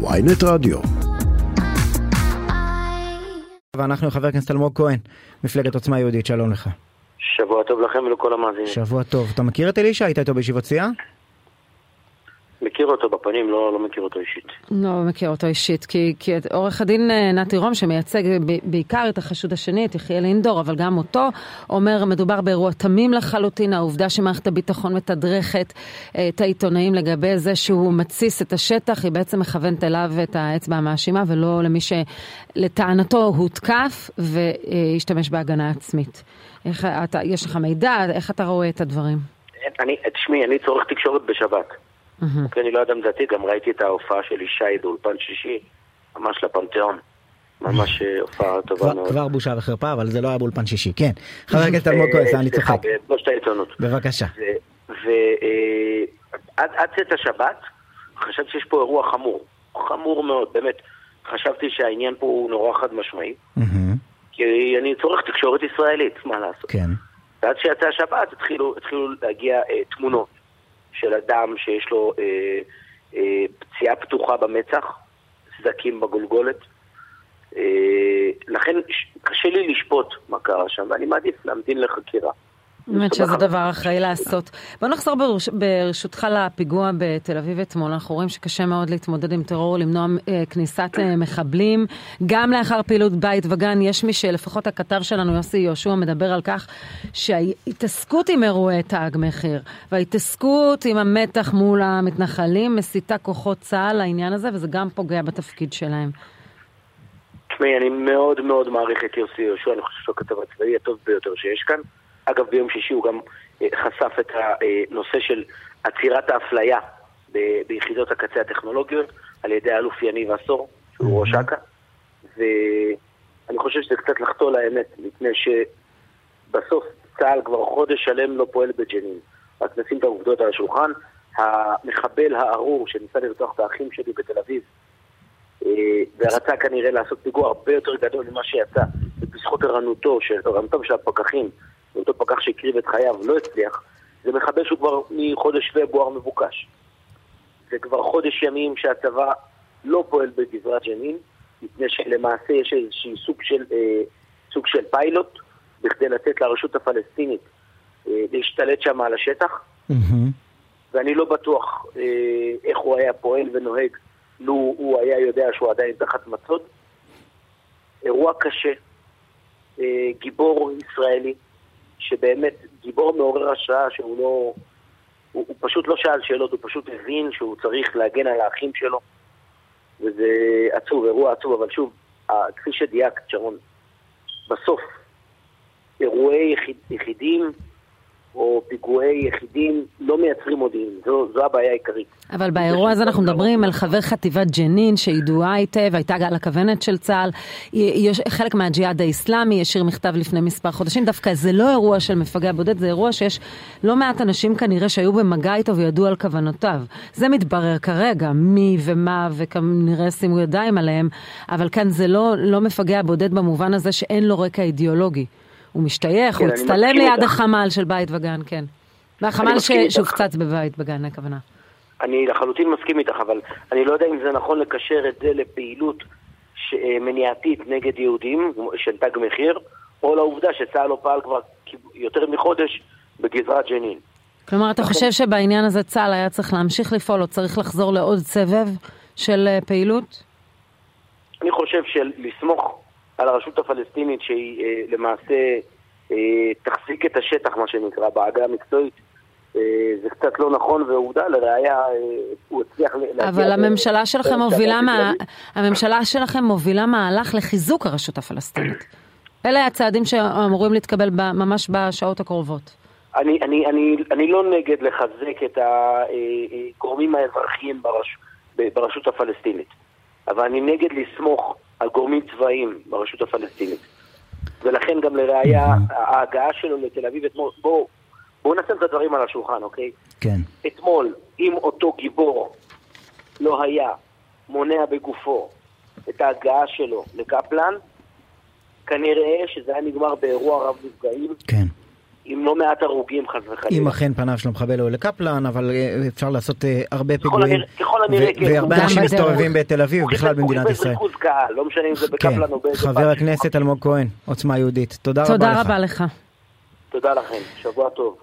ויינט רדיו. ואנחנו חבר הכנסת אלמוג כהן, מפלגת עוצמה יהודית, שלום לך. שבוע טוב לכם ולכל המאזינים. שבוע טוב. אתה מכיר את אלישע? היית איתו בישיבות סיעה? מכיר אותו בפנים, לא, לא מכיר אותו אישית. לא מכיר אותו אישית, כי, כי עורך הדין אה, נתי רום, שמייצג בעיקר את החשוד השני, את יחיאל אינדור, אבל גם אותו, אומר, מדובר באירוע תמים לחלוטין, העובדה שמערכת הביטחון מתדרכת אה, את העיתונאים לגבי זה שהוא מתסיס את השטח, היא בעצם מכוונת אליו את האצבע המאשימה, ולא למי שלטענתו הותקף והשתמש בהגנה עצמית. איך, אתה, יש לך מידע? איך אתה רואה את הדברים? אני, תשמעי, אני צורך תקשורת בשבת. Mm-hmm. כי אני לא אדם דתי, גם ראיתי את ההופעה של ישי באולפן שישי, ממש לפנתיאון. ממש אה, הופעה טובה מאוד. כבר בושה וחרפה, אבל זה לא היה באולפן שישי, כן. חבר הכנסת אלמוג כהן, אני צוחק. בשת העיתונות. בבקשה. ועד אה, צאת השבת, חשבתי שיש פה אירוע חמור. חמור מאוד, באמת. חשבתי שהעניין פה הוא נורא חד משמעי. כי אני צורך תקשורת ישראלית, מה לעשות. כן. ועד שיצא השבת התחילו להגיע אה, תמונות. של אדם שיש לו אה, אה, פציעה פתוחה במצח, סדקים בגולגולת. אה, לכן קשה לי לשפוט מה קרה שם, ואני מעדיף להמתין לחקירה. באמת שזה דבר אחראי לעשות. בוא נחזור ברש... ברשותך לפיגוע בתל אביב אתמול. אנחנו רואים שקשה מאוד להתמודד עם טרור, למנוע אה, כניסת אה, מחבלים. גם לאחר פעילות בית וגן, יש מי שלפחות הכתב שלנו, יוסי יהושע, מדבר על כך שההתעסקות עם אירועי תג מחיר, וההתעסקות עם המתח מול המתנחלים, מסיתה כוחות צה"ל לעניין הזה, וזה גם פוגע בתפקיד שלהם. תשמעי, אני מאוד מאוד מעריך את יוסי יהושע, אני חושב שהוא הכתב הצבאי הטוב ביותר שיש כאן. אגב, ביום שישי הוא גם אה, חשף את הנושא של עצירת האפליה ביחידות הקצה הטכנולוגיות על ידי האלוף יניב עשור, שהוא ראש אכ"א, ואני חושב שזה קצת לחטוא לאמת, מפני שבסוף צה"ל כבר חודש שלם לא פועל בג'נין. רק נשים את העובדות על השולחן. המחבל הארור שניסה לרצוח את האחים שלי בתל אביב, אה, ורצה כנראה לעשות פיגוע הרבה יותר גדול ממה שיצא, בזכות ערנותו של, של הפקחים אותו פקח שהקריב את חייו לא הצליח, זה מחבל שהוא כבר מחודש פברואר מבוקש. זה כבר חודש ימים שהצבא לא פועל בגזרת ג'נין, מפני שלמעשה יש איזשהו סוג של, אה, סוג של פיילוט בכדי לתת לרשות הפלסטינית אה, להשתלט שם על השטח. Mm-hmm. ואני לא בטוח אה, איך הוא היה פועל ונוהג לו הוא היה יודע שהוא עדיין תחת מצוד. אירוע קשה, אה, גיבור ישראלי, שבאמת גיבור מעורר השראה שהוא לא... הוא, הוא פשוט לא שאל שאלות, הוא פשוט הבין שהוא צריך להגן על האחים שלו. וזה עצוב, אירוע עצוב, אבל שוב, כפי שדייקת, שרון, בסוף אירועי יחיד, יחידים או פיגועי יחידים לא מייצרים מודיעין, זו, זו הבעיה העיקרית. אבל באירוע הזה אנחנו מדברים על חבר חטיבת ג'נין שידועה היטב, הייתה על הכוונת של צה"ל, חלק מהג'יהאד האיסלאמי, השאיר מכתב לפני מספר חודשים, דווקא זה לא אירוע של מפגע בודד, זה אירוע שיש לא מעט אנשים כנראה שהיו במגע איתו וידעו על כוונותיו. זה מתברר כרגע, מי ומה, וכנראה שימו ידיים עליהם, אבל כאן זה לא, לא מפגע בודד במובן הזה שאין לו רקע אידיאולוגי. הוא משתייך, כן, הוא הצטלם ליד החמ"ל של בית וגן, כן. והחמ"ל שהופצץ בבית בגן, הכוונה. אני לחלוטין מסכים איתך, אבל אני לא יודע אם זה נכון לקשר את זה לפעילות אה, מניעתית נגד יהודים, של תג מחיר, או לעובדה שצה"ל לא פעל כבר יותר מחודש בגזרת ג'נין. כלומר, אתה חושב שבעניין הזה צה"ל היה צריך להמשיך לפעול, או צריך לחזור לעוד סבב של אה, פעילות? אני חושב שלסמוך על הרשות הפלסטינית שהיא אה, למעשה אה, תחזיק את השטח, מה שנקרא, בעגה המקצועית. אה, זה קצת לא נכון, ועובדה, לראיה, אה, הוא הצליח להגיע... אבל הממשלה שלכם מובילה, מה... הממשלה שלכם מובילה מהלך לחיזוק הרשות הפלסטינית. אלה הצעדים שאמורים להתקבל ממש בשעות הקרובות. אני, אני, אני, אני לא נגד לחזק את הגורמים אה, האזרחיים ברש, ברשות הפלסטינית, אבל אני נגד לסמוך על גורמים צבאיים ברשות הפלסטינית. ולכן גם לראיה, ההגעה שלו לתל אביב אתמול, בואו בוא נשים את הדברים על השולחן, אוקיי? כן. אתמול, אם אותו גיבור לא היה מונע בגופו את ההגעה שלו לקפלן, כנראה שזה היה נגמר באירוע רב נפגעים. כן. עם לא מעט הרוגים חס וחלילה. אם אכן פניו של המחבל הוא לקפלן, אבל אה, אפשר לעשות אה, הרבה ככל פיגועים, הנראה- ככל הנראה, כן. והרבה אנשים. מסתובבים בתל אביב, בכלל במדינת הוא חיפש ישראל. ריכוז קהל, לא משנה אם זה כן, בקפלן או באיזה... חבר. הכנסת אלמוג כהן, עוצמה יהודית, תודה רבה לך. תודה רבה לך. תודה לכם, שבוע טוב.